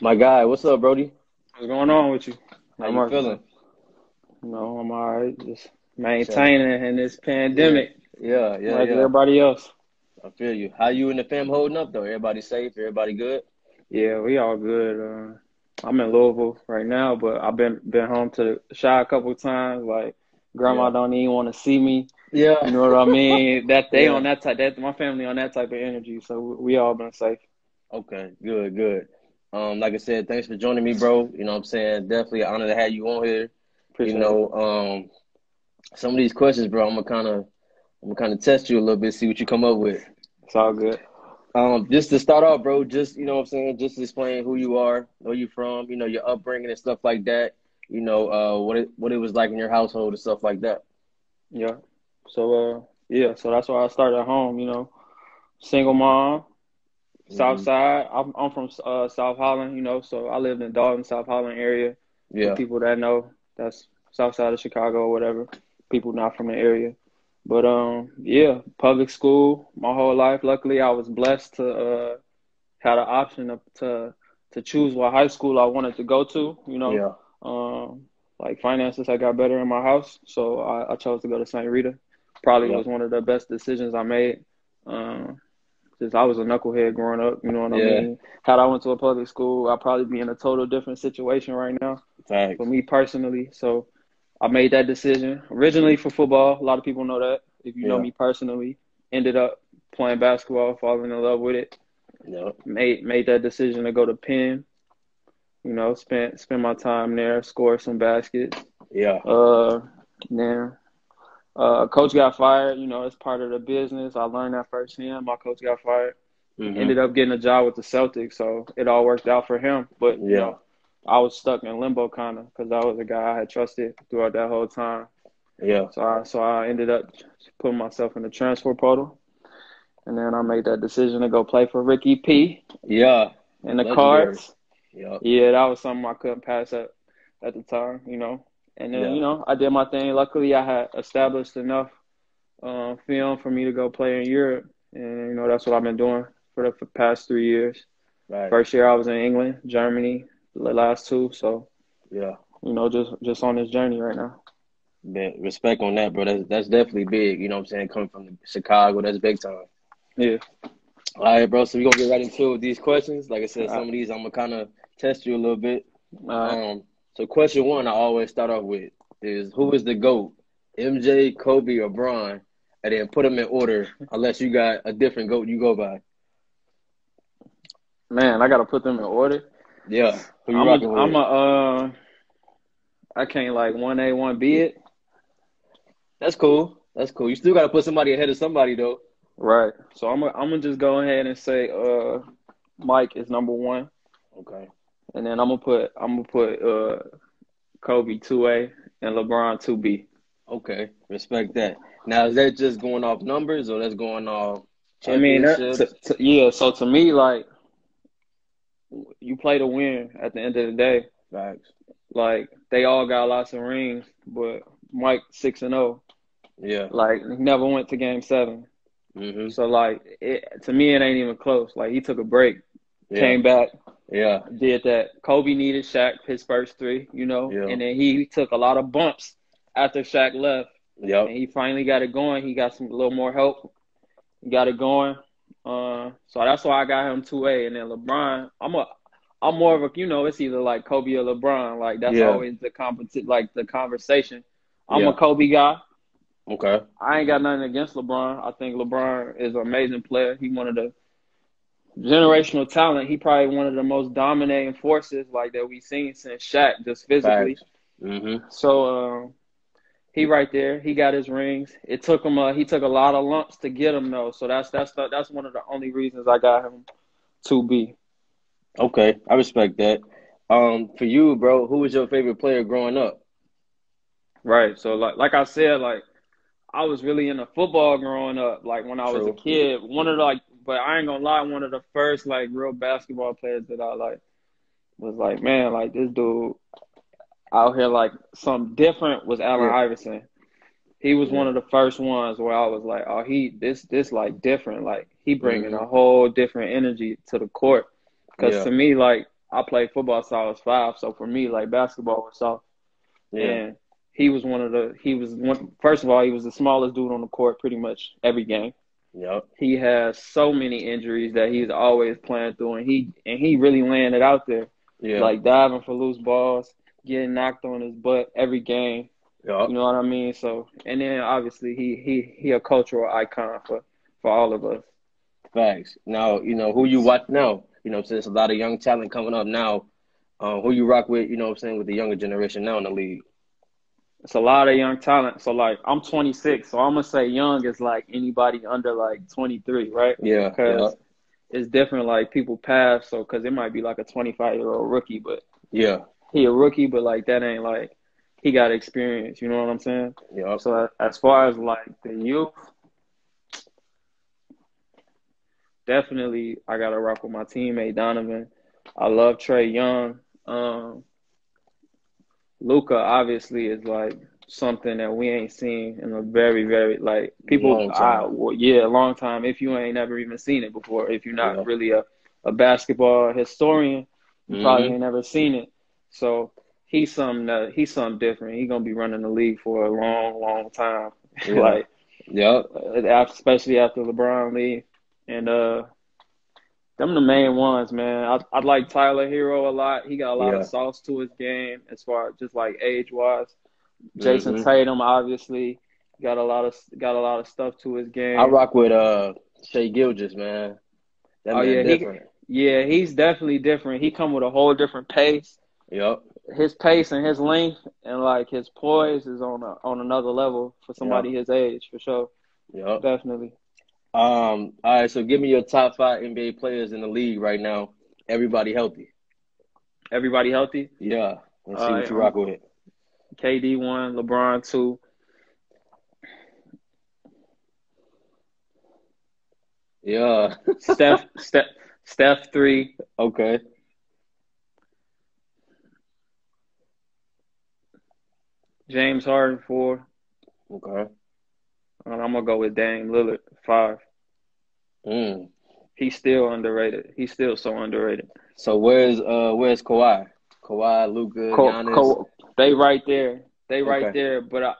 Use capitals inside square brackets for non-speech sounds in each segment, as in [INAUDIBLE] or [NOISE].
My guy, what's up, Brody? What's going on with you? How you feeling? Know, I'm all right. Just maintaining in this pandemic. Yeah, yeah, like yeah. everybody else. I feel you. How you and the fam holding up though? Everybody safe? Everybody good? Yeah, we all good. Uh, I'm in Louisville right now, but I've been been home to the Chi a couple of times. Like grandma Yeah. don't even want to see me. Yeah. You know what I mean? [LAUGHS] That they Yeah. on that type. That my family on that type of energy. So we all been safe. Okay, good, good. Um, like I said, thanks for joining me, bro. You know what I'm saying? Definitely an honor to have you on here. Appreciate you know, um, some of these questions, bro, I'm gonna kind of, I'm gonna kind of test you a little bit, see what you come up with. It's all good. Um, just to start off, bro, just you know what I'm saying, just explain who you are, where you from, you know, your upbringing and stuff like that. You know, uh, what it what it was like in your household and stuff like that. Yeah. So uh yeah, so that's why I started at home, you know. Single mom, South Mhm. side. I'm I'm from uh South Holland, you know, so I lived in Dolton, South Holland area. Yeah, For people that know, that's South side of Chicago or whatever. People not from the area. But um yeah, public school my whole life. Luckily I was blessed to uh had an option to to, to choose what high school I wanted to go to, you know. yeah, Um, like finances, I got better in my house, so I, I chose to go to St. Rita. Probably Yeah. was one of the best decisions I made. Um, just I was a knucklehead growing up, you know what I Yeah. mean. Had I went to a public school, I'd probably be in a total different situation right now. facts. For me personally, so I made that decision originally for football. A lot of people know that. If you know me personally, ended up playing basketball, falling in love with it Yeah, made made that decision to go to Penn. You know, spent spend my time there, score some baskets. yeah, Uh, then uh, coach got fired. You know, it's part of the business. I learned that firsthand. My coach got fired. Mhm. Ended up getting a job with the Celtics, so it all worked out for him. But you Yeah. know, I was stuck in limbo kind of because I was a guy I had trusted throughout that whole time. yeah, So I so I ended up putting myself in the transfer portal, and then I made that decision to go play for Ricky P. yeah, in the Legendary. cards. yeah, Yeah, that was something I couldn't pass up at the time, you know. And then, Yeah. you know, I did my thing. Luckily, I had established enough uh, film for me to go play in Europe. And, you know, that's what I've been doing for the for past three years. right, First year I was in England, Germany, the last two. So, yeah. you know, just just on this journey right now. Man, respect on that, bro. That's that's definitely big. You know what I'm saying? Coming from Chicago, that's big time. Yeah. All right, bro. So we're gonna get right into these questions. Like I said, some of these I'm gonna kind of test you a little bit. Uh, Um, so question one I always start off with is who is the GOAT? MJ, Kobe, or Bron? And then put them in order unless you got a different GOAT you go by. man, I got to put them in order. Yeah. Who you I'm rocking a, with? I'm a, uh, I can't like 1A, 1B it. That's cool. That's cool. You still gotta put somebody ahead of somebody though. Right. So I'm gonna I'm gonna just go ahead and say uh Mike is number one, Okay. And then I'm gonna put I'm gonna put uh Kobe two A and LeBron two B. Okay. Respect that. Now is that just going off numbers or that's going off I mean, that, to, to, yeah. So to me, like you play to win. At the end of the day, Facts. like they all got lots of rings, but Mike six and zero. Yeah. Like he never went to game seven. Mm-hmm. So like it, to me, it ain't even close. Like he took a break, Yeah. came back, Yeah. did that. Kobe needed Shaq his first three, you know, Yeah. and then he took a lot of bumps after Shaq left, Yep. and he finally got it going. He got some a little more help, he got it going. Uh, so that's why I got him two A, and then LeBron. I'm a, I'm more of a, you know, it's either like Kobe or LeBron. Like that's Yeah. always the competi- like the conversation. I'm Yeah. a Kobe guy. Okay. I ain't got nothing against LeBron. I think LeBron is an amazing player. He one of the generational talent. He probably one of the most dominating forces like that we've seen since Shaq, just physically. Mm-hmm. So um, he right there. He got his rings. It took him. Uh, he took a lot of lumps to get him though. So that's that's the, that's one of the only reasons I got him to be. Okay. I respect that. Um, for you, bro, who was your favorite player growing up? Right. So like like I said, like I was really into football growing up. Like when I was True. a kid, one of the like, but I ain't gonna lie, one of the first like real basketball players that I like was like, man, like this dude out here like something different was Allen Yeah. Iverson. He was Yeah. one of the first ones where I was like, oh, he this this like different. Like he bringing Mhm. a whole different energy to the court. Because Yeah. to me, like I played football since I was five, so for me, like basketball was soft. Yeah. And he was one of the he was one first of all, he was the smallest dude on the court pretty much every game. Yep. He has so many injuries that he's always playing through and he and he really laying it out there. Yeah. Like diving for loose balls, getting knocked on his butt every game. Yep. You know what I mean? So and then obviously he he he a cultural icon for for all of us. Facts. Now, you know, who you watch now, you know, since a lot of young talent coming up now, uh, who you rock with, you know what I'm saying, with the younger generation now in the league. It's a lot of young talent. So like I'm 26, so I'm gonna say young is like anybody under like 23, right? Yeah. Because it's different. Like people pass, so because it might be like a 25 year old rookie, but Yeah. he a rookie, but like that ain't like he got experience. You know what I'm saying? Yeah. So as far as like the youth, definitely I gotta rock with my teammate Donovan. I love Trae Young. Um, Luka obviously is like something that we ain't seen in a very, very like people. I, well, yeah, a long time. If you ain't never even seen it before, if you're not Yeah. really a, a basketball historian, you probably Mhm. ain't never seen it. So he's something that he's something different. He's gonna be running the league for a long, long time. [LAUGHS] Yeah. like Yep. uh, especially after LeBron leave, and uh, them the main ones, man. I I like Tyler Herro a lot. He got a lot Yeah. of sauce to his game as far as just like age wise. Jayson Mhm. Tatum obviously got a lot of got a lot of stuff to his game. I rock with uh Shai Gilgeous, man. That Oh, man yeah, he- yeah, he's definitely different. He come with a whole different pace. Yep. His pace and his length and like his poise is on a, on another level for somebody his age for sure. Yep. Definitely. Um, all right, so give me your top five NBA players in the league right now. Everybody healthy. Everybody healthy. Yeah. Let's see what you rock with. KD one, LeBron two. Yeah. Steph, [LAUGHS] Steph, Steph three, Okay. James Harden four, Okay. and I'm gonna go with Dame Lillard five. Mm. He's still underrated. He's still so underrated. So where's uh where's Kawhi? Kawhi, Luka, Co- Giannis. co- they right there. They right Okay. there. But I,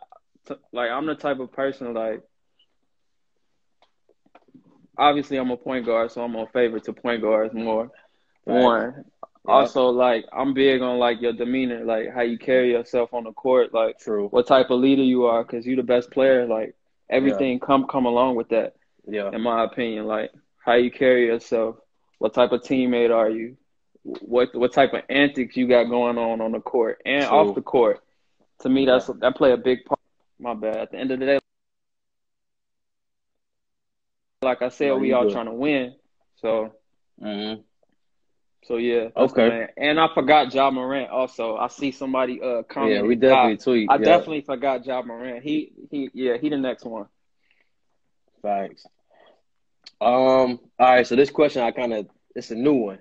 t- like, I'm the type of person like. Obviously, I'm a point guard, so I'm a favorite to point guards more. Right. One. Yeah. Also, like, I'm big on like your demeanor, like how you carry yourself on the court, like True. what type of leader you are, because you're the best player. Like everything come come along with that. Yeah. in my opinion. Like how you carry yourself, what type of teammate are you, what what type of antics you got going on on the court and True. off the court. To me, that's that play a big part. My bad. At the end of the day, like I said, No, we all good. trying to win. So Mm-hmm. So yeah. Okay. And I forgot Ja Morant also. I see somebody uh comment. Yeah, we definitely tweet. I, I yeah. definitely forgot Ja Morant. He he yeah he the next one. Thanks. Um. All right. So this question, I kind of it's a new one.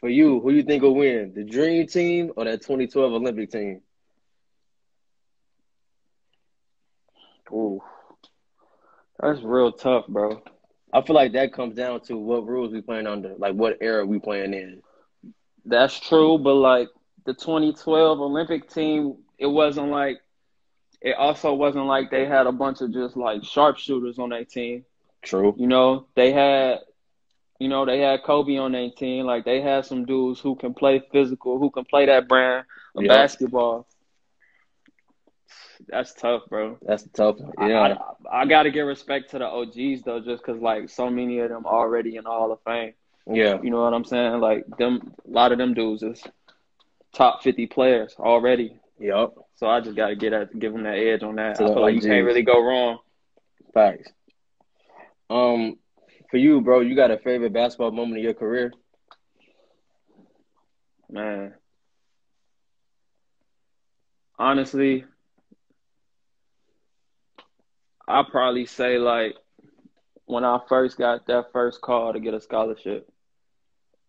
For you, who do you think will win, the Dream Team or that 2012 Olympic team? Ooh, that's real tough, bro. I feel like that comes down to what rules we playing under, like what era we playing in. That's true, but like the 2012 Olympic team, it wasn't like it also wasn't like they had a bunch of just like sharpshooters on their team. True. You know, they had you know, they had Kobe on their team. Like they had some dudes who can play physical, who can play that brand of Yeah. basketball. That's tough, bro. That's tough. one. I- Yeah. I, I, got to give respect to the OGs though, just because like so many of them already in the Hall of Fame. yeah. You know what I'm saying? Like them, a lot of them dudes is top 50 players already. Yep. So I just got to get at, give them that edge on that. To I feel like you can't really go wrong. Facts. Um, for you, bro, you got a favorite basketball moment of your career? Man. Honestly, I'll probably say like when I first got that first call to get a scholarship.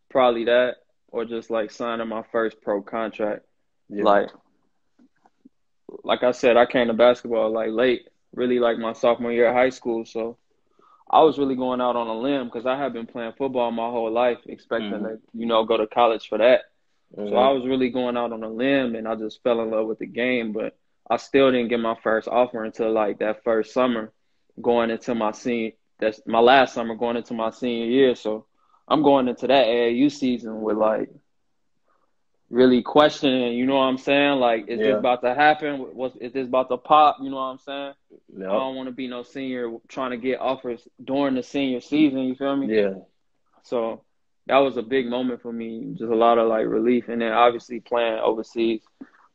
Probably that, or just like signing my first pro contract. Yeah. Like, like I said, I came to basketball like late, really like my sophomore year of high school. So I was really going out on a limb because I had been playing football my whole life, expecting Mhm. to, you know, go to college for that. So Mhm. I was really going out on a limb, and I just fell in love with the game. But I still didn't get my first offer until like that first summer, going into my senior. That's my last summer going into my senior year. So I'm going into that AAU season with like really questioning. You know what I'm saying? Like, is Yeah. this about to happen? What is this about to pop? You know what I'm saying? I don't want to be no senior trying to get offers during the senior season. You feel me? yeah. So that was a big moment for me. Just a lot of like relief, and then obviously playing overseas,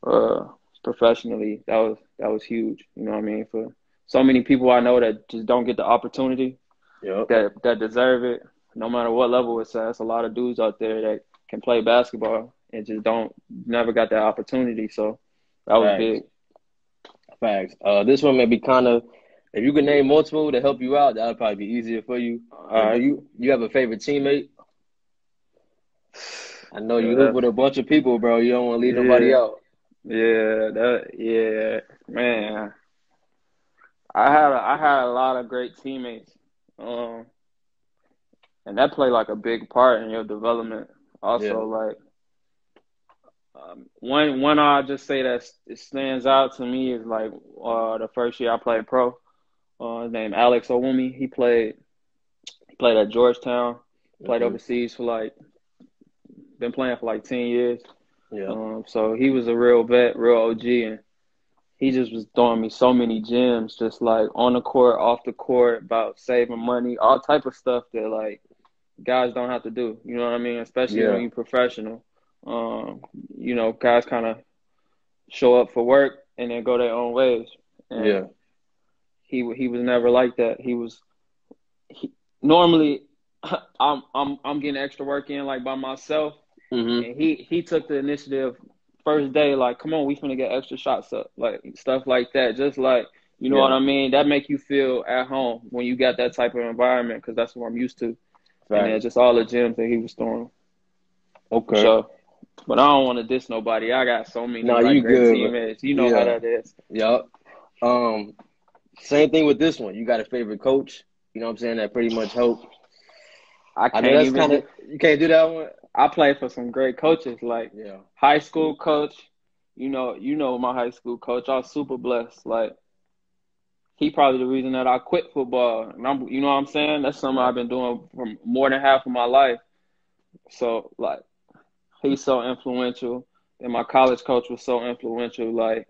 uh, professionally. That was that was huge. You know what I mean? For so many people I know that just don't get the opportunity Yep. that that deserve it, no matter what level it's at. There's a lot of dudes out there that can play basketball and just don't never got that opportunity. So that was Facts. big. Facts. Uh, this one may be kind of. If you could name multiple to help you out, that would probably be easier for you. Uh, you you have a favorite teammate? I know you Yeah. hoop with a bunch of people, bro. You don't want to leave nobody out. Yeah, that yeah, man. I had a, I had a lot of great teammates, um, and that played like a big part in your development. Also, Yeah. like um, one one I just say that it stands out to me is like uh, the first year I played pro. Uh, his name Alex Owumi. He played he played at Georgetown. Played Mhm. overseas for like been playing for like ten years. Yeah. Um, so he was a real vet, real OG, and he just was throwing me so many gems, just like on the court, off the court, about saving money, all type of stuff that like guys don't have to do. You know what I mean? Especially Yeah. when you're professional. Um, you know, guys kind of show up for work and then go their own ways. And Yeah. he he was never like that. He was he, normally [LAUGHS] I'm I'm I'm getting extra work in like by myself. Hmm And he he took the initiative first day, like, come on, we finna get extra shots up, like stuff like that. Just like you know Yeah. what I mean. That make you feel at home when you got that type of environment, because that's what I'm used to. And then just all the gems that he was throwing. Okay. So, but I don't want to diss nobody. I got so many Nah, like, you great good, teammates. You know Yeah. how that is. Yep. Um, same thing with this one. You got a favorite coach? You know what I'm saying? That pretty much helped. I I can't know that's even. kind of you can't do that one. I play for some great coaches, like Yeah. high school coach. You know, you know my high school coach. I was super blessed. Like he probably the reason that I quit football. And I'm, you know what I'm saying? That's something I've been doing for more than half of my life. So like, he's so influential, and my college coach was so influential. Like,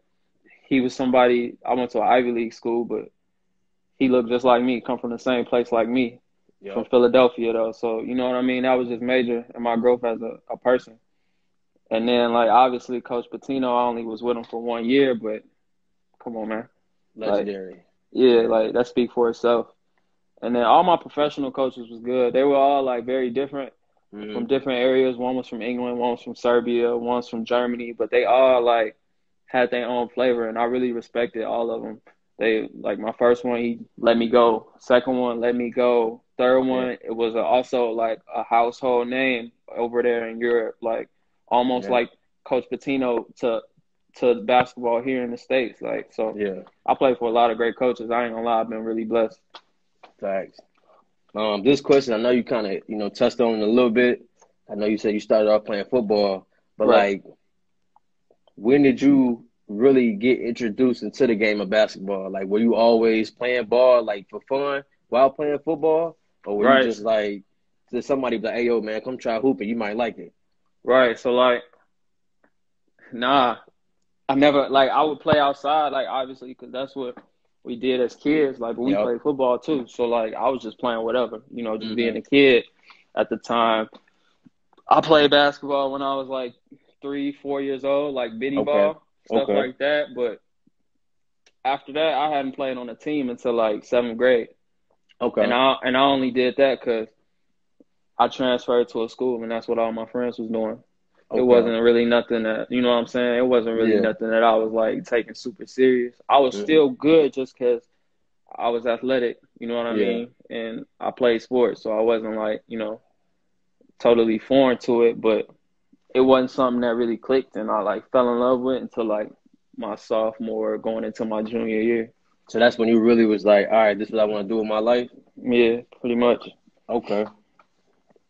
he was somebody. I went to an Ivy League school, but he looked just like me. Come from the same place like me from Philadelphia though. So you know what I mean? That was just major in my growth as a, a person. And then like obviously Coach Pitino, I only was with him for one year, but come on man. Legendary. Yeah, like that speaks for itself. And then all my professional coaches was good. They were all like very different Mhm. from different areas. One was from England, one was from Serbia, one was from Germany, but they all like had their own flavor and I really respected all of them. They like my first one, he let me go. Second one, let me go. Third one, it was a, also like a household name over there in Europe, like almost Yeah. like Coach Pitino to to basketball here in the states. Like so, Yeah. I played for a lot of great coaches. I ain't gonna lie, I've been really blessed. Facts. Um, this question, I know you kind of, you know, touched on it a little bit. I know you said you started off playing football, but Right. like, when did you really get introduced into the game of basketball? Like, were you always playing ball like for fun while playing football, or were Right. you just like, did somebody be like, "Hey, yo, man, come try hooping, you might like it." Right. So like, nah, I never like I would play outside, like obviously, because that's what we did as kids. Like, we Yep. played football too. So like, I was just playing whatever, you know, just Mhm. being a kid at the time. I played basketball when I was like three, four years old, like bitty Okay. ball stuff Okay. like that. But after that, I hadn't played on a team until like seventh grade. Okay. And I and I only did that because I transferred to a school, and that's what all my friends was doing. Okay. It wasn't really nothing that you know what I'm saying. It wasn't really Yeah. nothing that I was like taking super serious. I was Mhm. still good just because I was athletic. You know what I Yeah. mean? And I played sports, so I wasn't like you know totally foreign to it. But it wasn't something that really clicked, and I like fell in love with until like my sophomore, going into my junior year. So that's when you really was like, all right, this is what I want to do with my life. Yeah, pretty much. Okay.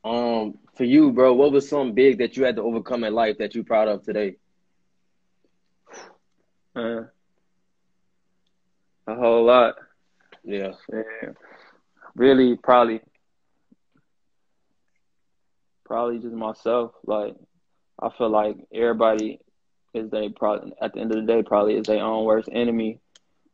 Um, for you, bro, what was something big that you had to overcome in life that you proud of today? Uh, a whole lot. Yeah. Yeah. Really, probably, probably just myself. Like, I feel like everybody is they probably at the end of the day probably is their own worst enemy.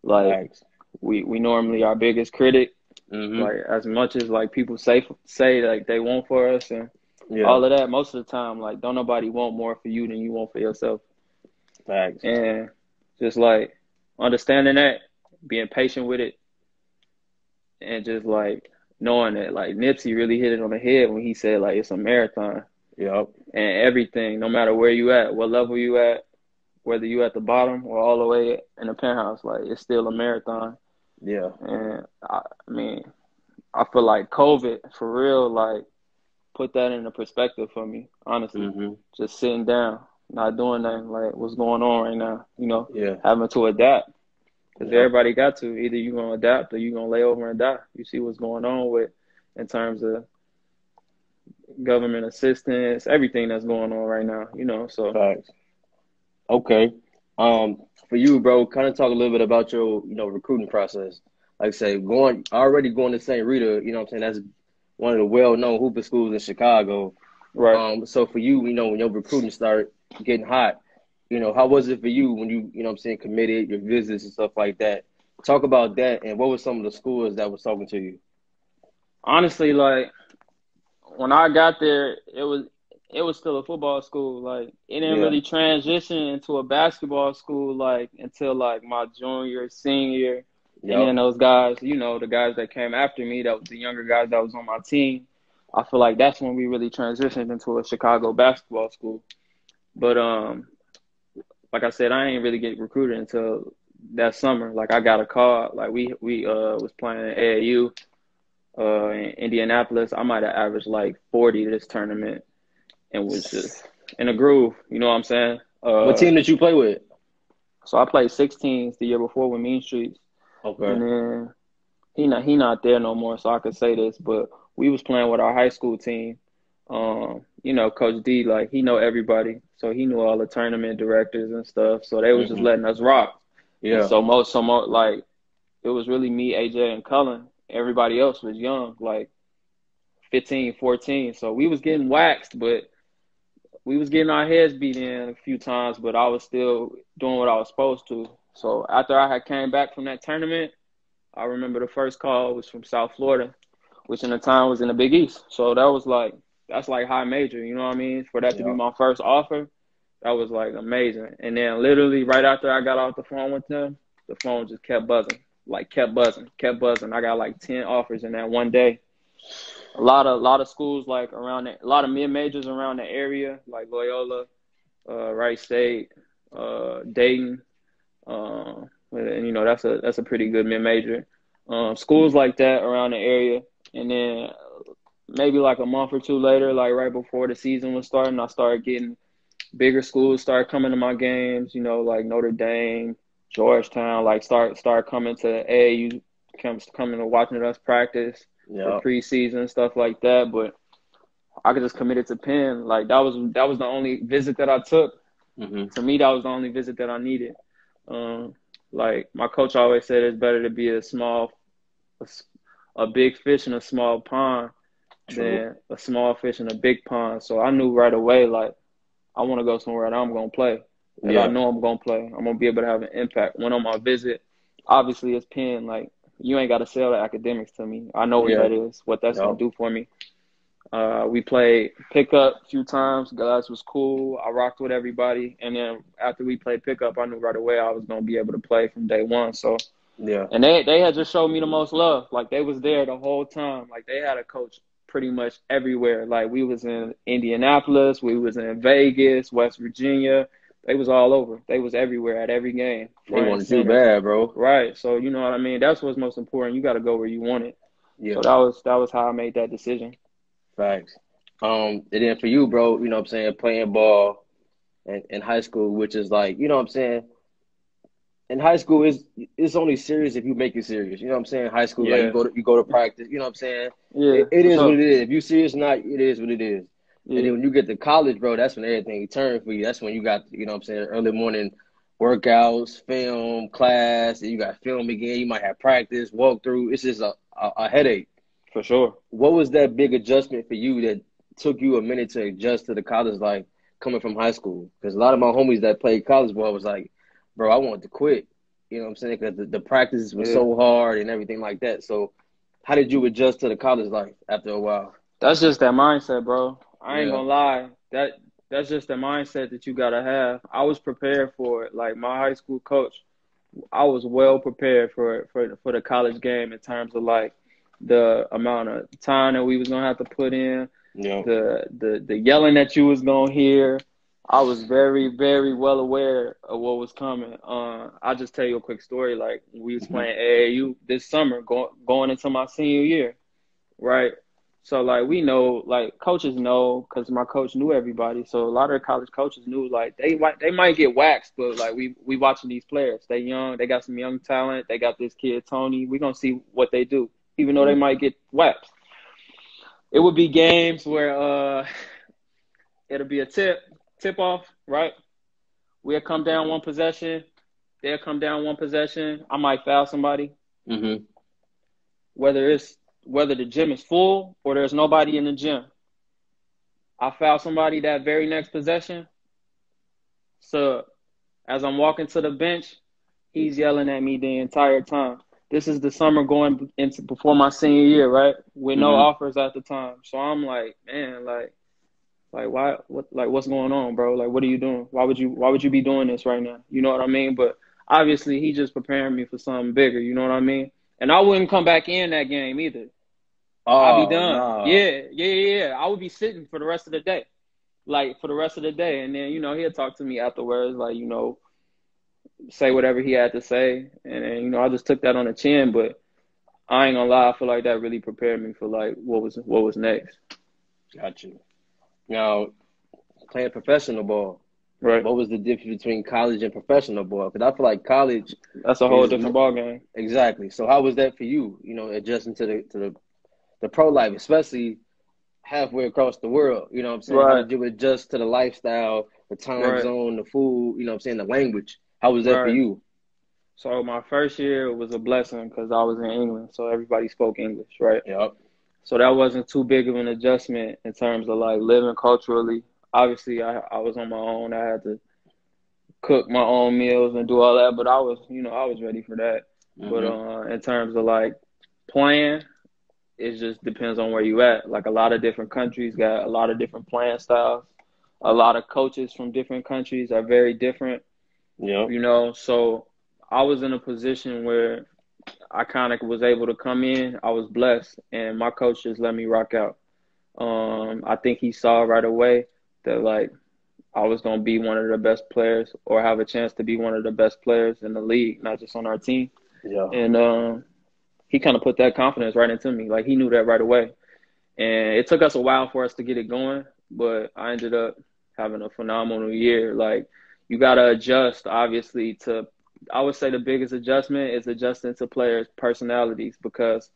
Like, Thanks. we we normally our biggest critic. hmm Like, as much as like people say say like they want for us and Yeah. all of that, most of the time, like, don't nobody want more for you than you want for yourself. Thanks. and just like understanding that, being patient with it, and just like knowing that like Nipsey really hit it on the head when he said like it's a marathon Yep. and everything, no matter where you at, what level you at, whether you at the bottom or all the way in the penthouse, like it's still a marathon. Yeah. And I, I mean, I feel like COVID for real, like put that into perspective for me, honestly. hmm Just sitting down, not doing nothing, like what's going on right now, you know, Yeah. having to adapt. Because Yeah. everybody got to. Either you're going to adapt or you're going to lay over and die. You see what's going on with, in terms of government assistance, everything that's going on right now, you know. So, Thanks. Okay. Um, for you, bro, kind of talk a little bit about your, you know, recruiting process. Like I say, going already going to St. Rita, you know what I'm saying? That's one of the well-known hooper schools in Chicago. right. Um, so for you, you know, when your recruiting started getting hot, you know, how was it for you when you, you know what I'm saying, committed your visits and stuff like that? Talk about that and what were some of the schools that was talking to you? Honestly, like, when I got there, it was it was still a football school. Like it didn't Yeah. really transition into a basketball school like until like my junior, senior. And then those guys, you know, the guys that came after me, that was the younger guys that was on my team. I feel like that's when we really transitioned into a Chicago basketball school. But um, like I said, I ain't really get recruited until that summer. Like I got a call. Like we we uh was playing at AAU, uh in Indianapolis. I might have averaged like forty this tournament, and was just in a groove. You know what I'm saying? Uh, What team did you play with? So I played 16s the year before with Mean Streets. Okay. And then he not he not there no more, so I could say this, but we was playing with our high school team. Um, you know, Coach D, like he know everybody, so he knew all the tournament directors and stuff. So they was just Mhm. letting us rock. Yeah. And so most, so most, like it was really me, AJ, and Cullen. Everybody else was young, like 15, 14. So we was getting waxed, but we was getting our heads beat in a few times, but I was still doing what I was supposed to. So after I had came back from that tournament, I remember the first call was from South Florida, which in the time was in the Big East. So that was like that's like high major, you know what I mean? For that to be my first offer, that was like amazing. And then literally right after I got off the phone with them, the phone just kept buzzing, like kept buzzing, kept buzzing. I got like ten offers in that one day. A lot of a lot of schools like around the, a lot of mid majors around the area, like Loyola, uh, Wright State, uh, Dayton, uh, and you know that's a that's a pretty good mid major. Um, schools like that around the area, and then maybe like a month or two later, like right before the season was starting, I started getting bigger schools start coming to my games. You know, like Notre Dame, Georgetown, like start start coming to AAU, comes coming to watching us practice for preseason stuff like that. But I could just commit it to Penn. Like that was that was the only visit that I took. hmm To me, that was the only visit that I needed. Um, like my coach always said, it's better to be a small, a big fish in a small pond True. than a small fish in a big pond. So I knew right away, like I want to go somewhere that I'm gonna play. And Yeah. I know I'm gonna play. I'm gonna be able to have an impact. When on my visit, obviously it's Penn. Like you ain't got to sell the academics to me. I know what Yeah. that is, what that's Yeah. gonna do for me. Uh, we played pickup a few times. Guys was cool. I rocked with everybody, and then after we played pickup, I knew right away I was gonna be able to play from day one. So, Yeah. and they they had just showed me the most love. Like they was there the whole time. Like they had a coach pretty much everywhere. Like we was in Indianapolis, we was in Vegas, West Virginia. They was all over. They was everywhere at every game. They and wanted center. bad, bro. Right. So you know what I mean. That's what's most important. You got to go where you want it. Yeah. So that was that was how I made that decision. Facts. Um, and then for you, bro, you know what I'm saying, playing ball in, in high school, which is like, you know what I'm saying, in high school is it's only serious if you make it serious. You know what I'm saying? High school, Yeah. like you go to you go to practice. You know what I'm saying? Yeah, It, it is so- what it is. If you serious or not, it is what it is. Yeah. And then when you get to college, bro, that's when everything turned for you. That's when you got, you know what I'm saying, early morning workouts, film, class, and you got film again. You might have practice, walk through. It's just a, a, a headache. for sure. What was that big adjustment for you that took you a minute to adjust to the college life coming from high school? Because a lot of my homies that played college ball was like, bro, I wanted to quit. You know what I'm saying? Because the, the practices were Yeah. so hard and everything like that. So, how did you adjust to the college life after a while? That's just that mindset, bro. I ain't Yeah. gonna lie. That that's just the mindset that you gotta have. I was prepared for it. Like my high school coach, I was well prepared for for for the college game in terms of like the amount of time that we was gonna have to put in, Yeah. the the the yelling that you was gonna hear. I was very very well aware of what was coming. Uh, I'll just tell you a quick story. Like we was Mhm. playing AAU this summer, going going into my senior year, right? So like we know, like coaches know, because my coach knew everybody. So a lot of college coaches knew, like they might they might get waxed, but like we we watching these players. They young, they got some young talent. They got this kid Tony. We gonna see what they do, even though they might get waxed. It would be games where uh, it'll be a tip tip off, right? We'll come down one possession. They'll come down one possession. I might foul somebody Mm-hmm. whether it's whether the gym is full or there's nobody in the gym. I foul somebody that very next possession. So as I'm walking to the bench, he's yelling at me the entire time. This is the summer going into before my senior year, right? With no Mhm. offers at the time. So I'm like, man, like like why what like what's going on, bro? Like what are you doing? Why would you why would you be doing this right now? You know what I mean? But obviously he just preparing me for something bigger, you know what I mean? And I wouldn't come back in that game either. Oh, I'd be oh, done. nah. Yeah, yeah, yeah, yeah. I would be sitting for the rest of the day. Like for the rest of the day. And then, you know, he'll talk to me afterwards, like, you know, say whatever he had to say. And then, you know, I just took that on the chin, but I ain't gonna lie, I feel like that really prepared me for like what was what was next. Got you. Now, playing professional ball, Right. what was the difference between college and professional ball? Because I feel like college, That's a whole is- different ball game. exactly. So how was that for you? You know, adjusting to the to the the pro life, especially halfway across the world. You know what I'm saying? How Right. did you adjust to the lifestyle, the time Right. zone, the food? You know what I'm saying? The language. How was that for you? So my first year was a blessing because I was in England, so everybody spoke English, right? Yep. So that wasn't too big of an adjustment in terms of like living culturally. Obviously, I I was on my own. I had to cook my own meals and do all that, but I was, you know, I was ready for that. But Mhm. uh, in terms of like playing, it just depends on where you at. Like a lot of different countries got a lot of different playing styles. A lot of coaches from different countries are very different Yep. you know so i was in a position where i kind of was able to come in i was blessed and my coach just let me rock out um i think he saw right away that like i was going to be one of the best players or have a chance to be one of the best players in the league not just on our team. Yeah. and um he kind of put that confidence right into me. Like he knew that right away. And it took us a while for us to get it going but i ended up having a phenomenal year. Like you got to adjust obviously to i would say the biggest adjustment is adjusting to players personalities because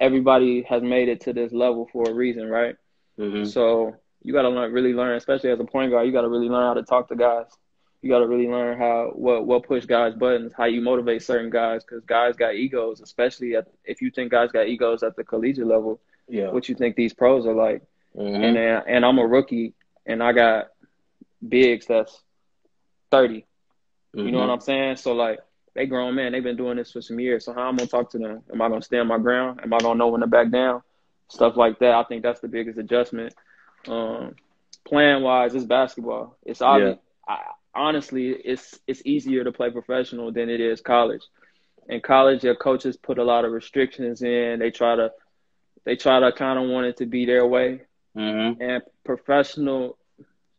everybody has made it to this level for a reason right? Mhm. so you got to learn really learn especially as a point guard you got to really learn how to talk to guys you got to really learn how what what push guys buttons how you motivate certain guys because guys got egos especially at, if you think guys got egos at the collegiate level Yeah. what you think these pros are like Mhm. and then, and I'm a rookie and I got bigs that's 30 you know what Mhm. I'm saying? So like they grown men, they've been doing this for some years. So how I'm gonna talk to them? Am I gonna stand my ground? Am I gonna know when to back down? Stuff like that. I think that's the biggest adjustment. Um, playing wise, it's basketball. It's obvious. I, honestly, it's it's easier to play professional than it is college. In college, your coaches put a lot of restrictions in. They try to they try to kind of want it to be their way. Mhm. And professional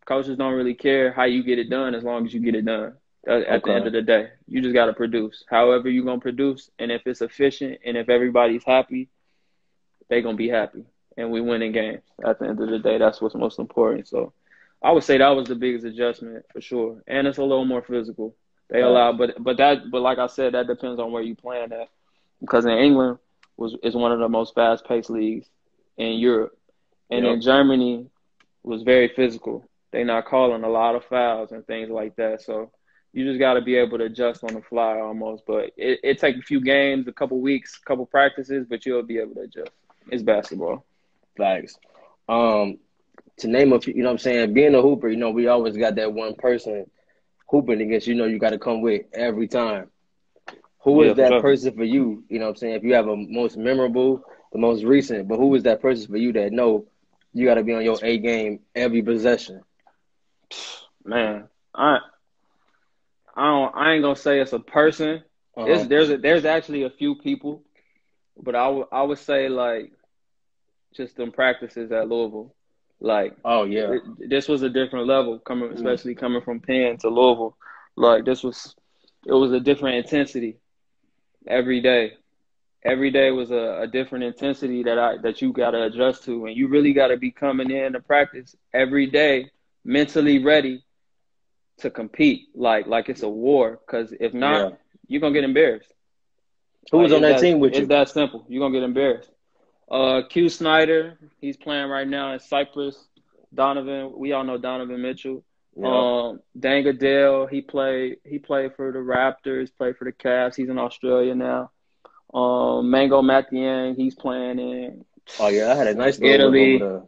coaches don't really care how you get it done as long as you get it done. At, at the end of the day, you just got to produce. However you're gonna produce, and if it's efficient, and if everybody's happy, they gonna be happy, and we winning games. At the end of the day, that's what's most important. So, I would say that was the biggest adjustment for sure, and it's a little more physical. They allow, but but that but like I said, that depends on where you playing at. Because in England was is one of the most fast paced leagues in Europe, and Yep. in Germany was very physical. They not calling a lot of fouls and things like that. So you just got to be able to adjust on the fly almost. But it it take a few games, a couple weeks, a couple practices, but you'll be able to adjust. It's basketball. Facts. Um, to name a few, you know what I'm saying? Being a hooper, you know, we always got that one person hooping against, you know, you got to come with every time. Who is Yeah, that sure. person for you? You know what I'm saying? If you have a most memorable, the most recent, but who is that person for you that know you got to be on your A game every possession? Man, I I don't I ain't gonna say it's a person. Uh-huh. It's, there's a, there's actually a few people, but I would I would say like just them practices at Louisville. Like oh yeah, this was a different level coming, Mm. especially coming from Penn to Louisville. Like this was it was a different intensity every day. Every day was a, a different intensity that I that you got to adjust to, and you really got to be coming in to practice every day mentally ready to compete. Like like it's a war, because if not, Yeah. you're gonna get embarrassed. Who was Like, on it's that team with you? It's that simple. You're gonna get embarrassed. Uh, Q Snider, he's playing right now in Cyprus. Donovan, we all know Donovan Mitchell. Yeah. Um, Deng Adel, he played he played for the Raptors, played for the Cavs. He's in Australia now. Um, Mangok Mathiang, he's playing in oh yeah, I had a nice Italy. over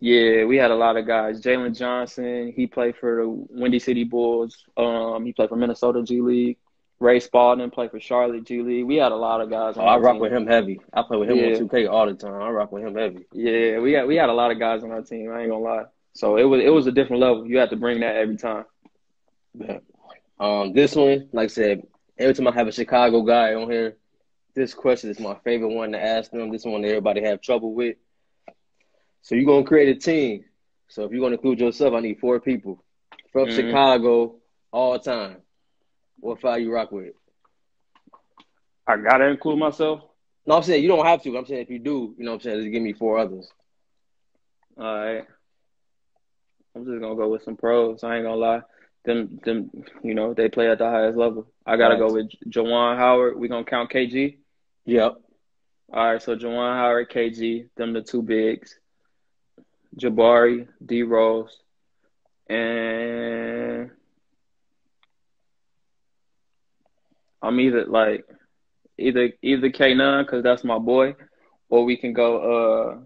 yeah, we had a lot of guys. Jaylen Johnson, he played for the Windy City Bulls. Um, he played for Minnesota G League. Ray Spalding played for Charlotte G League. We had a lot of guys. On Oh, I rock team. with him heavy. I play with him Yeah. on 2K all the time. I rock with him heavy. Yeah, we had we had a lot of guys on our team. I ain't gonna lie. So it was it was a different level. You had to bring that every time. Yeah. Um, this one, like I said, every time I have a Chicago guy on here, this question is my favorite one to ask them. This one that everybody have trouble with. So you're gonna create a team. So if you're gonna include yourself, I need four people from Mhm. Chicago all time. What five you rock with? I gotta include myself. No, I'm saying you don't have to. I'm saying if you do, you know what I'm saying, just give me four others. All right. I'm just gonna go with some pros. I ain't gonna lie. Them them you know, they play at the highest level. I gotta go with Juwan Howard. We gonna count KG. Yep. All right, so Juwan Howard, KG, them the two bigs. Jabari, D Rose, and I'm either like either either K nine because that's my boy, or we can go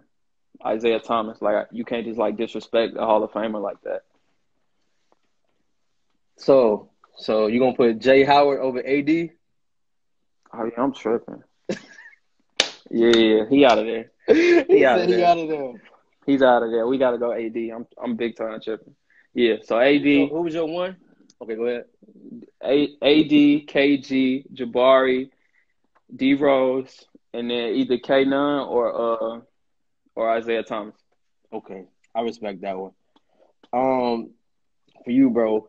uh Isiah Thomas. Like you can't just like disrespect a Hall of Famer like that. So so you gonna put Jay Howard over AD? Oh yeah, I'm tripping. [LAUGHS] yeah, yeah, he out of there. [LAUGHS] he outta said he there. out of there. He's out of there. We gotta go AD. I'm I'm big time tripping. Yeah, so So AD. who was your one? Okay, go ahead. A- AD, KG, Jabari, D Rose, and then either K nine or uh or Isiah Thomas. Okay, I respect that one. Um, for you, bro,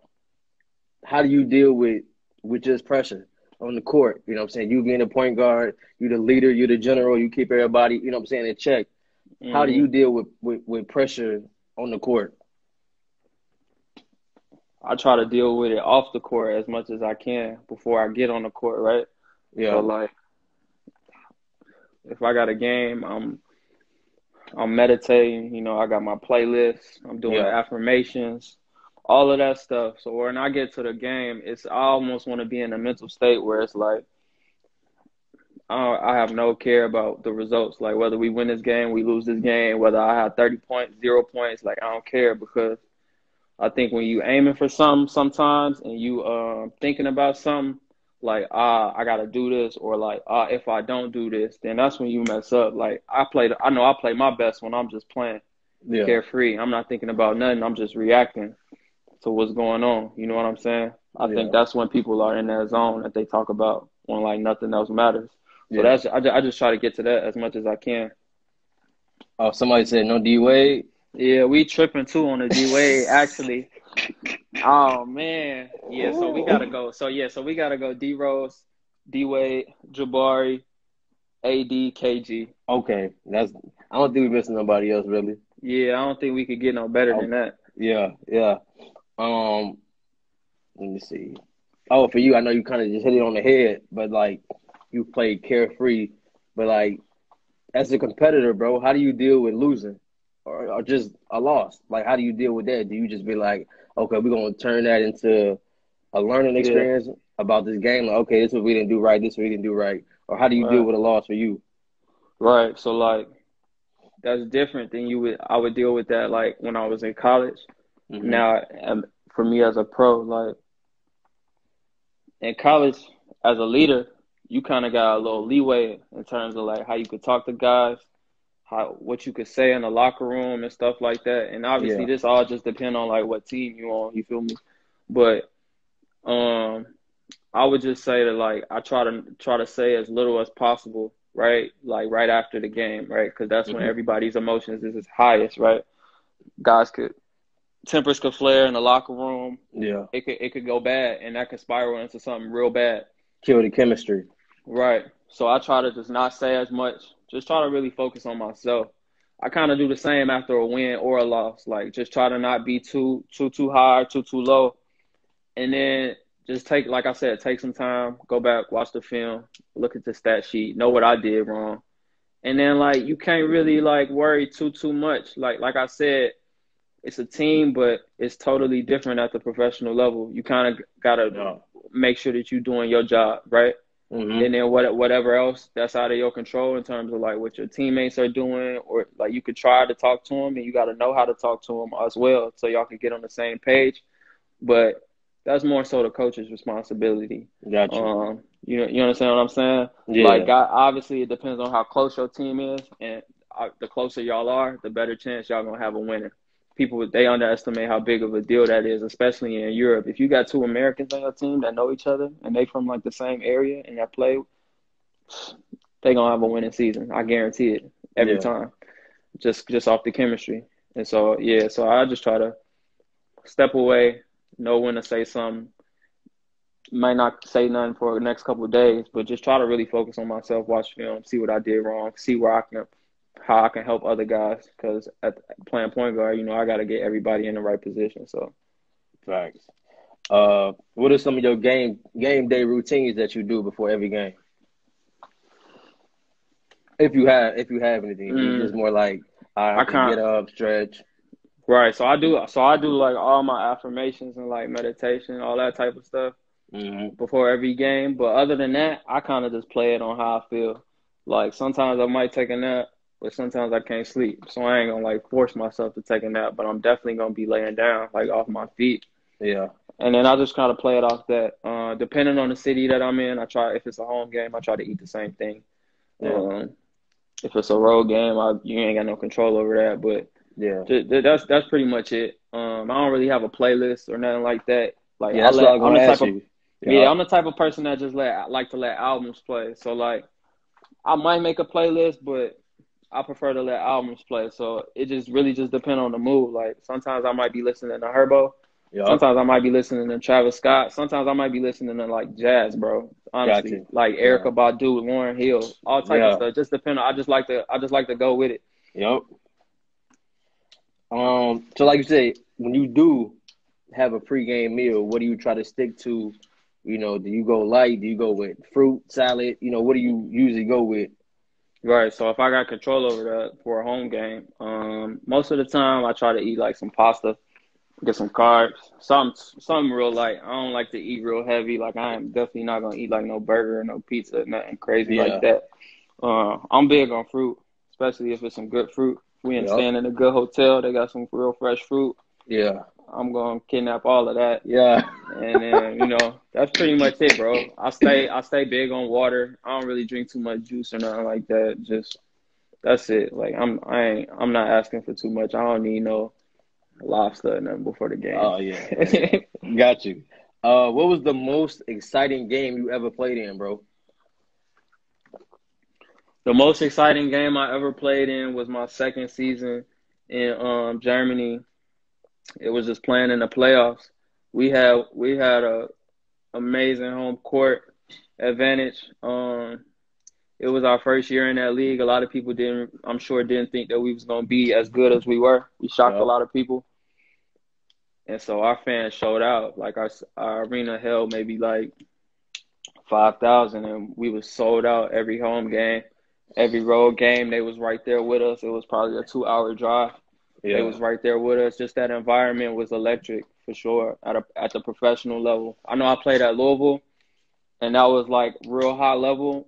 how do you deal with with just pressure on the court? You know what I'm saying? You being a point guard, you the leader, you the general, you keep everybody, you know what I'm saying, in check. How do Mhm. you deal with, with, with pressure on the court? I try to deal with it off the court as much as I can before I get on the court, right? Yeah. So like, if I got a game, I'm I'm meditating. You know, I got my playlist. I'm doing Yeah. affirmations, all of that stuff. So when I get to the game, it's I almost want to be in a mental state where it's like I I have no care about the results. Like whether we win this game, we lose this game, whether I have thirty points, zero points. Like I don't care because I think when you aiming for something sometimes and you um thinking about something like ah I gotta do this or like ah if I don't do this then that's when you mess up. Like I played I know I play my best when I'm just playing yeah. carefree. I'm not thinking about nothing. I'm just reacting to what's going on. You know what I'm saying? I Yeah. think that's when people are in that zone that they talk about when like nothing else matters. So Yeah. that's I, ju- I just try to get to that as much as I can. Oh, somebody said no D Wade. Yeah, we tripping too on the D Wade actually. Oh man, yeah. So we gotta go. So yeah, so we gotta go. D Rose, D Wade, Jabari, AD, KG. Okay, that's. I don't think we're missing nobody else really. Yeah, I don't think we could get no better than that. Yeah, yeah. Um, let me see. Oh, for you, I know you kind of just hit it on the head, but like you played carefree, but like as a competitor, bro, how do you deal with losing or, or just a loss? Like, how do you deal with that? Do you just be like, okay, we're gonna turn that into a learning experience yeah. about this game? Like, okay, this is what we didn't do right, this is what we didn't do right, or how do you right. deal with a loss for you? Right. So like, that's different than you would. I would deal with that like when I was in college. Mm-hmm. Now, um, for me as a pro, like in college as a leader, you kind of got a little leeway in terms of like how you could talk to guys, how what you could say in the locker room and stuff like that. And obviously, yeah. this all just depend on like what team you on. You feel me? But um, I would just say that like I try to try to say as little as possible, right? Like right after the game, right? Because that's mm-hmm. when everybody's emotions is its highest, right? Guys could tempers could flare in the locker room. Yeah. It could it could go bad and that could spiral into something real bad. Kill the chemistry. Right. So I try to just not say as much. Just try to really focus on myself. I kind of do the same after a win or a loss. Like just try to not be too too too high, too too low. And then just take like I said, take some time, go back, watch the film, look at the stat sheet, know what I did wrong. And then like you can't really like worry too too much. Like like I said, it's a team, but it's totally different at the professional level. You kind of gotta make sure that you're doing your job, right? Mm-hmm. And then what, whatever else that's out of your control in terms of like what your teammates are doing, or like you could try to talk to them, and you got to know how to talk to them as well, so y'all can get on the same page. But that's more so the coach's responsibility. Gotcha. Um, you you understand what I'm saying? Yeah. Like obviously it depends on how close your team is, and uh, the closer y'all are, the better chance y'all gonna have a winner people they underestimate how big of a deal that is, especially in Europe. If you got two Americans on your team that know each other and they from like the same area and that play, they gonna have a winning season. I guarantee it every yeah. time. Just just off the chemistry. And so yeah, so I just try to step away, know when to say something. Might not say nothing for the next couple of days, but just try to really focus on myself, watch film, see what I did wrong, see where I can how I can help other guys because at playing point guard, you know, I got to get everybody in the right position. So, facts. Uh, what are some of your game game day routines that you do before every game? If you have, if you have anything, mm. it's more like I, I can get up, stretch. Right. So I do. So I do like all my affirmations and like meditation, all that type of stuff mm-hmm. before every game. But other than that, I kind of just play it on how I feel. Like sometimes I might take a nap but sometimes I can't sleep. So I ain't gonna like force myself to take a nap, but I'm definitely gonna be laying down like off my feet. Yeah. And then I just kind of play it off that. Uh, depending on the city that I'm in, I try if it's a home game, I try to eat the same thing. Yeah. Um, if it's a road game, I, you ain't got no control over that. But yeah, that's that's pretty much it. Um, I don't really have a playlist or nothing like that. Like yeah, let, I'm the type of, yeah. yeah, I'm the type of person that just let like to let albums play. So like, I might make a playlist, but I prefer to let albums play. So it just really just depend on the mood. Like sometimes I might be listening to Herbo. Yep. Sometimes I might be listening to Travis Scott. Sometimes I might be listening to like jazz, bro. Honestly, like Erykah yeah. Badu, Lauryn Hill, all type yeah. of stuff. Just depend. On, I just like to. I just like to go with it. Yep. Um. So, like you say, when you do have a pregame meal, what do you try to stick to? You know, do you go light? Do you go with fruit, salad? You know, what do you usually go with? Right. So if I got control over that for a home game, um, most of the time I try to eat like some pasta, get some carbs, some something real light. I don't like to eat real heavy. Like I am definitely not gonna eat like no burger, or no pizza, nothing crazy yeah. like that. Uh, I'm big on fruit, especially if it's some good fruit. We in yep. staying in a good hotel. They got some real fresh fruit. Yeah. I'm gonna kidnap all of that. Yeah. and then you know that's pretty much it, bro. I stay I stay big on water. I don't really drink too much juice or nothing like that. Just that's it. Like I'm I ain't I'm not asking for too much. I don't need no lobster or nothing before the game. Oh yeah. Got you. Uh, what was the most exciting game you ever played in, bro? The most exciting game I ever played in was my second season in um, Germany it was just playing in the playoffs. We had we had a amazing home court advantage. Um, it was our first year in that league. A lot of people didn't, I'm sure, didn't think that we was gonna be as good as we were. We shocked a lot of people, and so our fans showed out. Like our our arena held maybe like five thousand, and we was sold out every home game, every road game. They was right there with us. It was probably a two hour drive. Yeah. They was right there with us. Just that environment was electric for sure at a, at the professional level. I know I played at Louisville, and that was like real high level,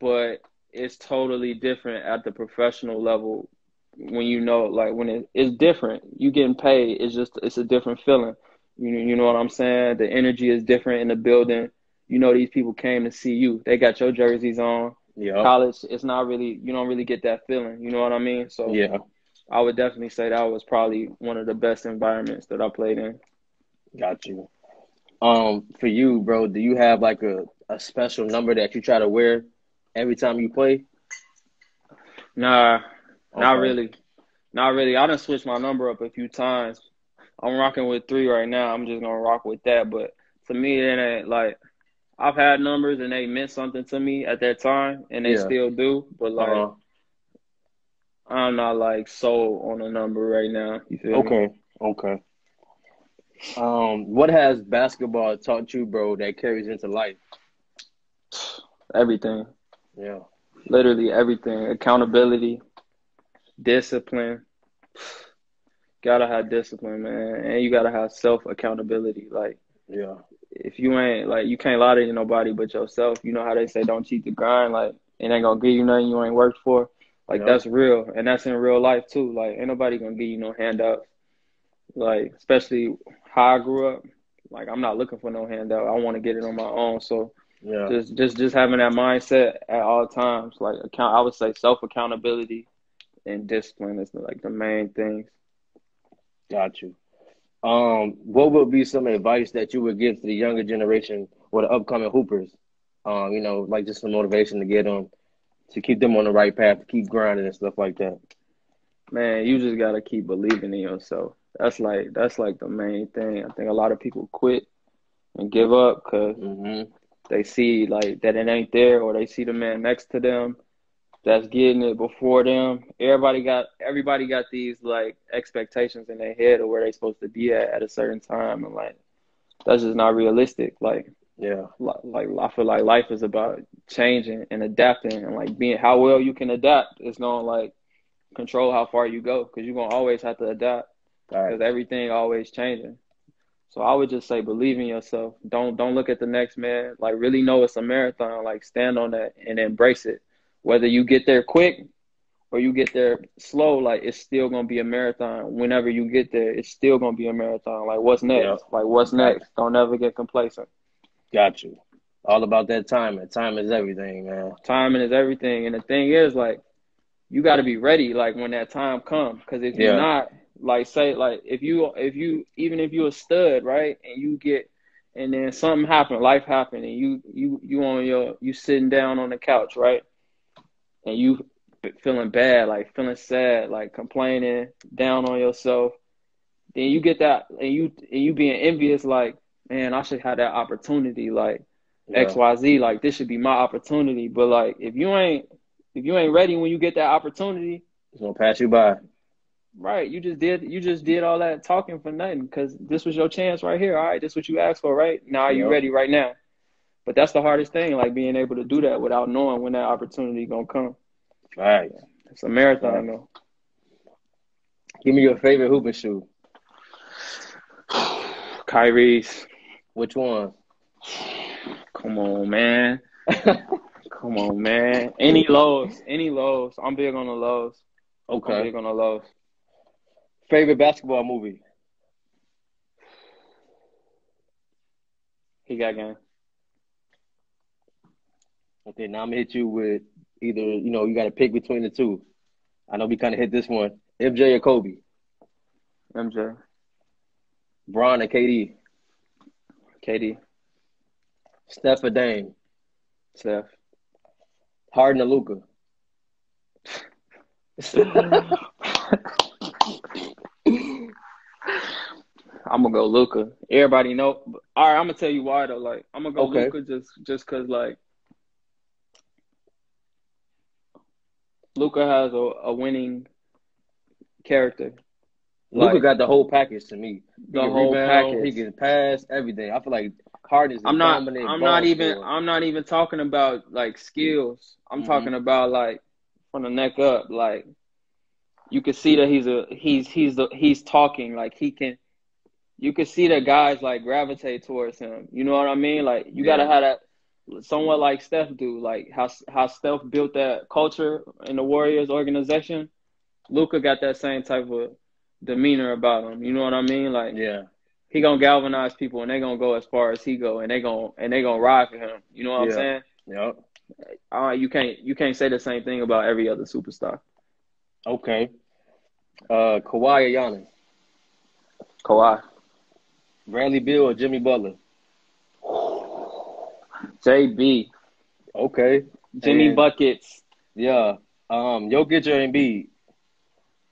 but it's totally different at the professional level when you know like when it, it's different. You getting paid. It's just it's a different feeling. You you know what I'm saying? The energy is different in the building. You know these people came to see you. They got your jerseys on. Yeah. College, it's not really you don't really get that feeling. You know what I mean? So Yeah. I would definitely say that was probably one of the best environments that I played in. Got you. Um, for you, bro, do you have like a, a special number that you try to wear every time you play? Nah, not really. Not really. I done switched my number up a few times. I'm rocking with three right now. I'm just gonna rock with that. But to me, it ain't like I've had numbers and they meant something to me at that time, and they Yeah. still do. But like Uh, I'm not like sold on a number right now. You feel me? okay. Okay. Um, what has basketball taught you, bro, that carries into life? Everything, Yeah. literally everything. Accountability, discipline. Gotta have discipline, man, and you gotta have self accountability. Like Yeah. if you ain't like you can't lie to nobody but yourself. You know how they say don't cheat the grind. Like it ain't gonna give you nothing you ain't worked for. Like Yeah. that's real, and that's in real life too. Like ain't nobody gonna give you no handouts. Like especially how I grew up. Like I'm not looking for no handout. I want to get it on my own. So Yeah. just just just having that mindset at all times. Like account, I would say self accountability and discipline is like the main things. Got you. Um, what would be some advice that you would give to the younger generation or the upcoming hoopers? Um, you know, like just some motivation to get them to keep them on the right path, to keep grinding and stuff like that. Man, you just gotta keep believing in yourself. That's like that's like the main thing. I think a lot of people quit and give up because hmm they see like that it ain't there, or they see the man next to them that's getting it before them. Everybody got everybody got these like expectations in their head of where they supposed to be at at a certain time, and like that's just not realistic. Like Yeah. like I feel like life is about changing and adapting, and like being how well you can adapt is gonna like control how far you go because you're gonna always have to adapt All right. because everything always changing. So I would just say believe in yourself. Don't don't look at the next man. Like really know it's a marathon. Like stand on that and embrace it. Whether you get there quick or you get there slow, like it's still gonna be a marathon. Whenever you get there, it's still gonna be a marathon. Like what's next? Yeah. Like what's next? Don't ever get complacent. Got you. All about that timing. Time is everything, man. Timing is everything. And the thing is, like, you got to be ready, like when that time comes. Because if you're not, like, say, like, if you, if you, even if you're a stud, right, and you get, and then something happened, life happened, and you, you, you on your, you sitting down on the couch, right, and you feeling bad, like feeling sad, like complaining, down on yourself. Then you get that, and you, and you being envious, like, man, I should have that opportunity, like. Yeah. XYZ, like this should be my opportunity. But like if you ain't if you ain't ready when you get that opportunity, It's gonna pass you by. right, you just did you just did all that talking for nothing because this was your chance right here. All right, this is what you asked for, right? Now are you Yep. ready right now? But that's the hardest thing, like being able to do that without knowing when that opportunity gonna come. Right. It's a marathon though. Give me your favorite hooping shoe. [SIGHS] Kyrie's. Which one? Come on, man. [LAUGHS] Come on, man. Any lows. Any lows. I'm big on the lows. Okay. I'm big on the lows. Favorite basketball movie? He got game. Okay, now I'm gonna hit you with either, you know, you gotta pick between the two. I know we kinda hit this one. MJ or Kobe? MJ. Bron or KD? KD. Steph or Dame? Steph. Harden or Luka? [LAUGHS] I'm gonna go Luka. Everybody know. All right, I'm gonna tell you why though. Like, I'm gonna go Okay. Luka just just cause like Luka has a, a winning character. Luka Like got the whole package to me. He the whole rebound, package. He can pass everything. I feel like Harden is a I'm not. dominant I'm not even. I'm not even talking about like skills. I'm Mhm. talking about like from the neck up. Like you can see that he's a he's he's the he's talking like he can. You can see that guys like gravitate towards him. You know what I mean? Like you gotta have that somewhat like Steph do. Like how how Steph built that culture in the Warriors organization. Luka got that same type of demeanor about him. You know what I mean? Like Yeah, he gonna galvanize people and they gonna go as far as he go and they gonna and they gonna ride for him. You know what Yeah. I'm saying? yep. Uh, you can't you can't say the same thing about every other superstar. Okay. Uh, Kawhi or Giannis? Kawhi, Bradley Beal or Jimmy Butler? JB, Okay. Jimmy And- buckets, Yeah. Um, Jokic or Embiid?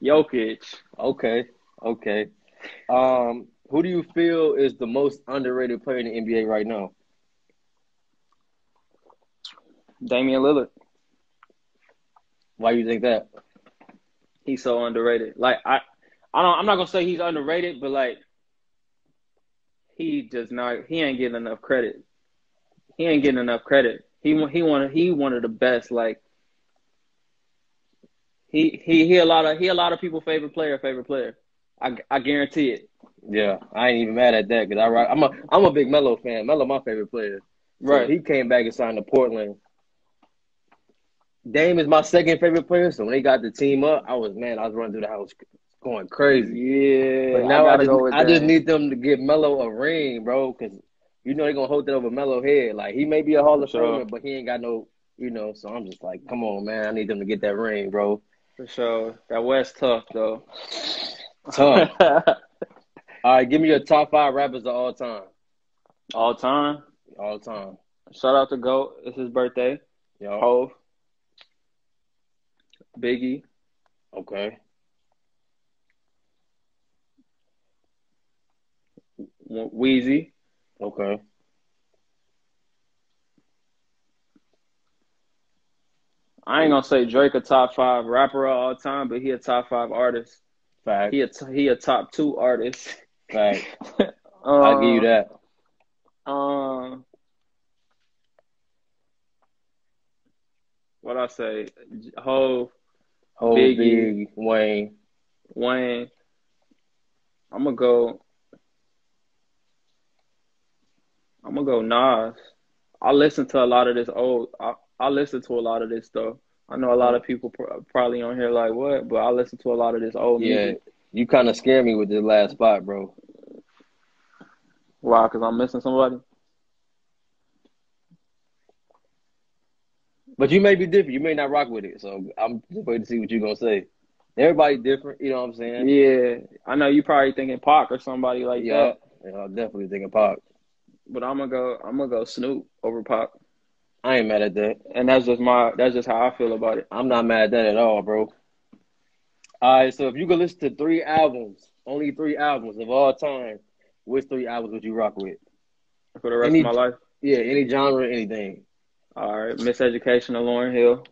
Jokic. Okay. Okay. Um, who do you feel is the most underrated player in the NBA right now? Damian Lillard. Why do you think that? He's so underrated. Like I, I don't. I'm not gonna say he's underrated, but like he does not. He ain't getting enough credit. He ain't getting enough credit. He he one he one of the best. Like he he he a lot of he a lot of people favorite player favorite player. I I guarantee it. Yeah, I ain't even mad at that because I I'm a I'm a big Melo fan. Melo my favorite player. So Right. he came back and signed to Portland. Dame is my second favorite player. So when they got the team up, I was man, I was running through the house going crazy. Yeah. But now I, gotta just, I just need them to give Melo a ring, bro, because you know they're gonna hold that over Melo head. Like he may be a Hall of sure. Famer, but he ain't got no, you know. So I'm just like, come on, man, I need them to get that ring, bro. For sure. That West tough though. [LAUGHS] Tough. All right, give me your top five rappers of all time. All time. All time. Shout out to Goat. It's his birthday. Yo. Hov. Biggie. Okay. Weezy. Okay. I ain't gonna say Drake a top five rapper of all time, but he a top five artist. Fact. He a t- he a top two artist. Fact. [LAUGHS] um, I'll give you that. Um, what I say? Hov, Whole Biggie. big Wayne. Wayne. I'm gonna go. I'm gonna go Nas. I listen to a lot of this old. I, I listen to a lot of this stuff. I know a lot of people pr- probably on here like what, but I listen to a lot of this old Yeah. music. You kind of scared me with this last spot, bro. Why? Because I'm missing somebody. But you may be different. You may not rock with it. So I'm just waiting to see what you're gonna say. Everybody different, you know what I'm saying? Yeah, I know you probably thinking Pac or somebody like yeah. that, Yeah, I'm definitely thinking Pac. but I'm gonna go. I'm gonna go Snoop over Pac, I ain't mad at that. and that's just my. That's just how I feel about it. I'm not mad at that at all, bro. All right, so if you could listen to three albums, only three albums of all time, which three albums would you rock with? For the rest Any- of my life. Yeah, any genre, anything. All right, Miseducation of Lauryn Hill.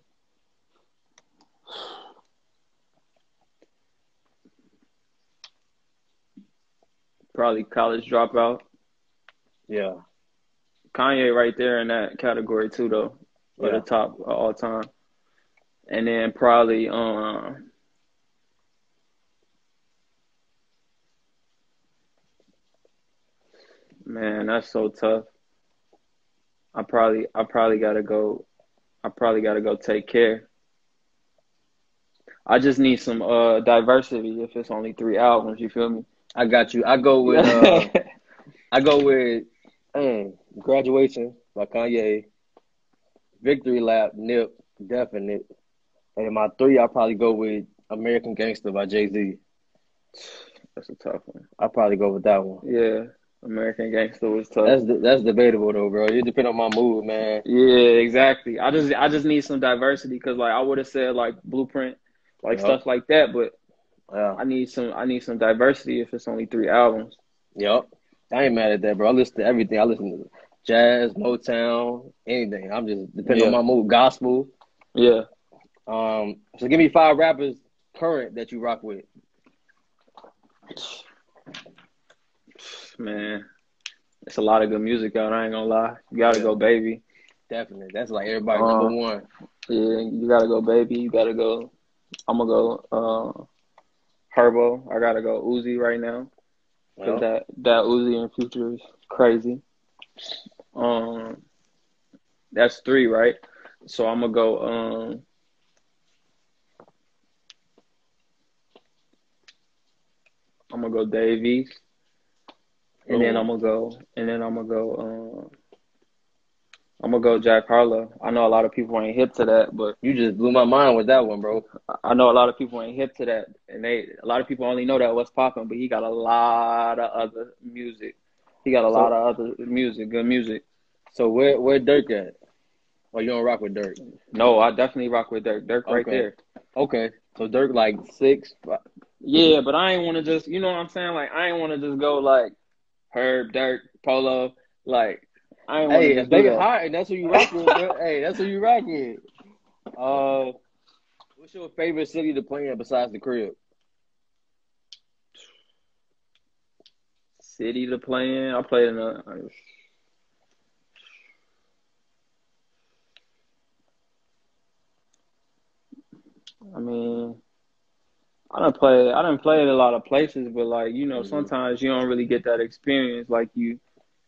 Probably College Dropout. Yeah. Kanye right there in that category too, though, at Yeah. the top of all time. And then probably um, man, that's so tough. I probably I probably gotta go. I probably gotta go take care. I just need some uh diversity if it's only three albums. You feel me? I got you. I go with uh [LAUGHS] I go with graduation by Kanye, Victory Lap, Nip, definite. And my three, I'll probably go with American Gangster by Jay Z. that's a tough one. I'll probably go with that one. Yeah, American Gangster was tough. That's that's debatable though, bro. It depends on my mood, man. Yeah, exactly. I just I just need some diversity because like I would have said like Blueprint, like Yup. stuff like that, but Yeah. I need some I need some diversity if it's only three albums. Yep. I ain't mad at that, bro. I listen to everything. I listen to jazz, Motown, anything. I'm just depending on my mood. Gospel. Yeah. Um, so give me five rappers current that you rock with. Man, it's a lot of good music out. I ain't gonna lie. You gotta Yeah. go, baby. Definitely. That's like everybody Uh, number one. Yeah, you gotta go, baby. You gotta go. I'm gonna go. Uh, Herbo. I gotta go Uzi right now Yeah. that that Uzi in future is crazy. Um, that's three, right? So I'm gonna go. Um, I'm gonna go Dave East, and then Oh. I'm gonna go, and then I'm gonna go. Um, I'm gonna go Jack Harlow. I know a lot of people ain't hip to that, but You just blew my mind with that one, bro. I know a lot of people ain't hip to that, and they a lot of people only know that what's popping. But he got a lot of other music. He got a So- lot of other music, good music. So where where Durk at? Or you don't rock with Durk? No, I definitely rock with Durk. Durk right there. Okay. So Durk like six. fi- Yeah, but I ain't want to just, you know what I'm saying? Like I ain't want to just go like Herb, Durk, Polo. Like I ain't want Hey, to they that. hot, and that's who you rock with, bro. hey, that's who you rock with. Uh, what's your favorite city to play in besides the crib? City to play in. I played in a. I mean, I don't play. I didn't play in a lot of places, but like you know, Mhm. sometimes you don't really get that experience. Like you,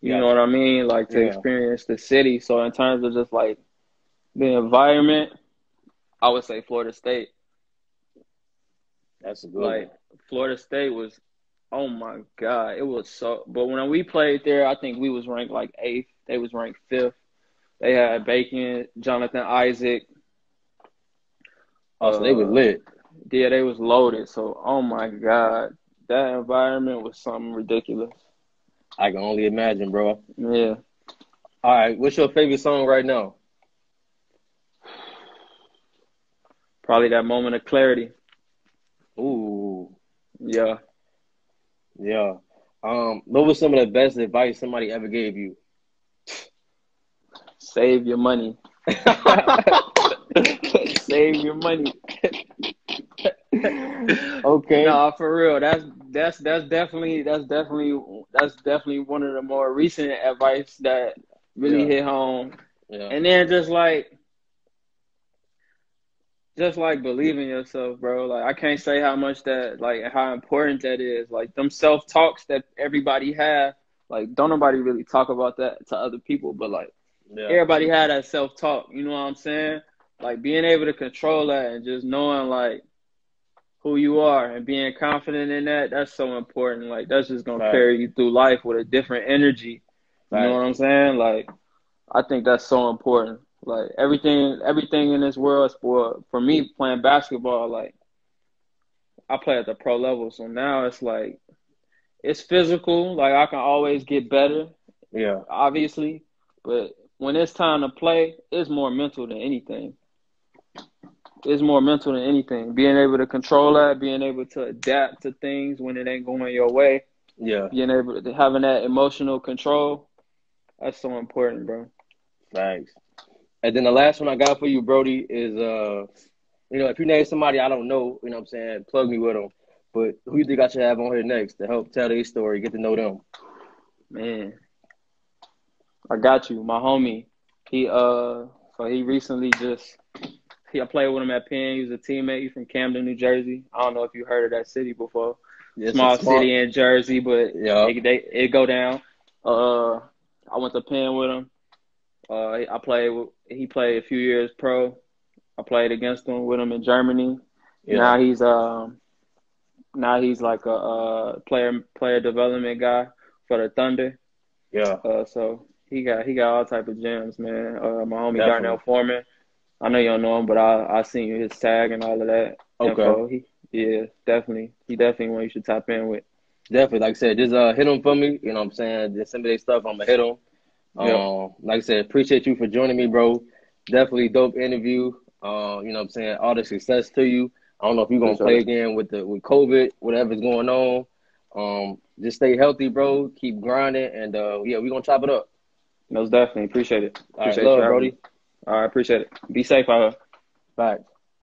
you Yeah. know what I mean? Like to Yeah. experience the city. So in terms of just like the environment, I would say Florida State. That's a good Like one. Florida State was, oh my god, it was so. But when we played there, I think we was ranked like eighth. They was ranked fifth. They had Bacon, Jonathan Isaac. Oh, so they was uh, lit. Yeah, they was loaded. So, oh my god, that environment was something ridiculous. I can only imagine, bro. Yeah, All right, what's your favorite song right now? probably that moment of clarity. Ooh, Yeah. yeah. Um, what was some of the best advice somebody ever gave you? Save your money. [LAUGHS] [LAUGHS] Save your money. [LAUGHS] okay. No, for real. That's that's that's definitely that's definitely that's definitely one of the more recent advice that really Yeah. hit home. Yeah. And then just like just like believing yourself, bro. Like I can't say how much that like how important that is. Like them self talks that everybody have. Like don't nobody really talk about that to other people, but like yeah. everybody had that self talk. You know what I'm saying? Like being able to control that and just knowing like who you are and being confident in that. That's so important. Like that's just gonna Right. carry you through life with a different energy. You Right. know what I'm saying? Like I think that's so important. Like everything, everything in this world is for for me playing basketball. Like I play at the pro level, so now it's like it's physical. Like I can always get better, Yeah. obviously, but when it's time to play, it's more mental than anything. It's more mental than anything. Being able to control that, being able to adapt to things when it ain't going your way, Yeah. being able to having that emotional control. That's so important, bro. Thanks. And then the last one I got for you, Brody, is uh, you know, if you name somebody I don't know, you know what I'm saying, plug me with them. But who you think I should have on here next to help tell their story, get to know them? Man, I got you, my homie. He uh, so he recently just I played with him at Penn. He was a teammate. He's from Camden, New Jersey. I don't know if you heard of that city before. A small, city in Jersey, but Yeah. it, they it go down. Uh, I went to Penn with him. Uh, I played. with- He played a few years pro. I played against him with him in Germany. Yeah. Now he's um, now he's like a, uh player player development guy for the Thunder. Yeah. Uh, so he got he got all type of gems, man. Uh, my homie Definitely. Darnell Foreman. I know you don't know him, but I I seen his tag and all of that. Okay. info. He, yeah, definitely. He definitely one you should tap in with. Definitely. Like I said, just uh hit him for me. You know what I'm saying? Just send me their stuff. I'm gonna hit him. Yeah. Um, like I said, appreciate you for joining me, bro. Definitely dope interview. Uh, you know what I'm saying? All the success to you. I don't know if you're gonna play again with the with COVID, whatever's going on. Um, just stay healthy, bro. Keep grinding, and uh, yeah, we're gonna chop it up. Most definitely. Appreciate it. All right, Appreciate love, you Brody. All right, appreciate it. Be safe out. Bye.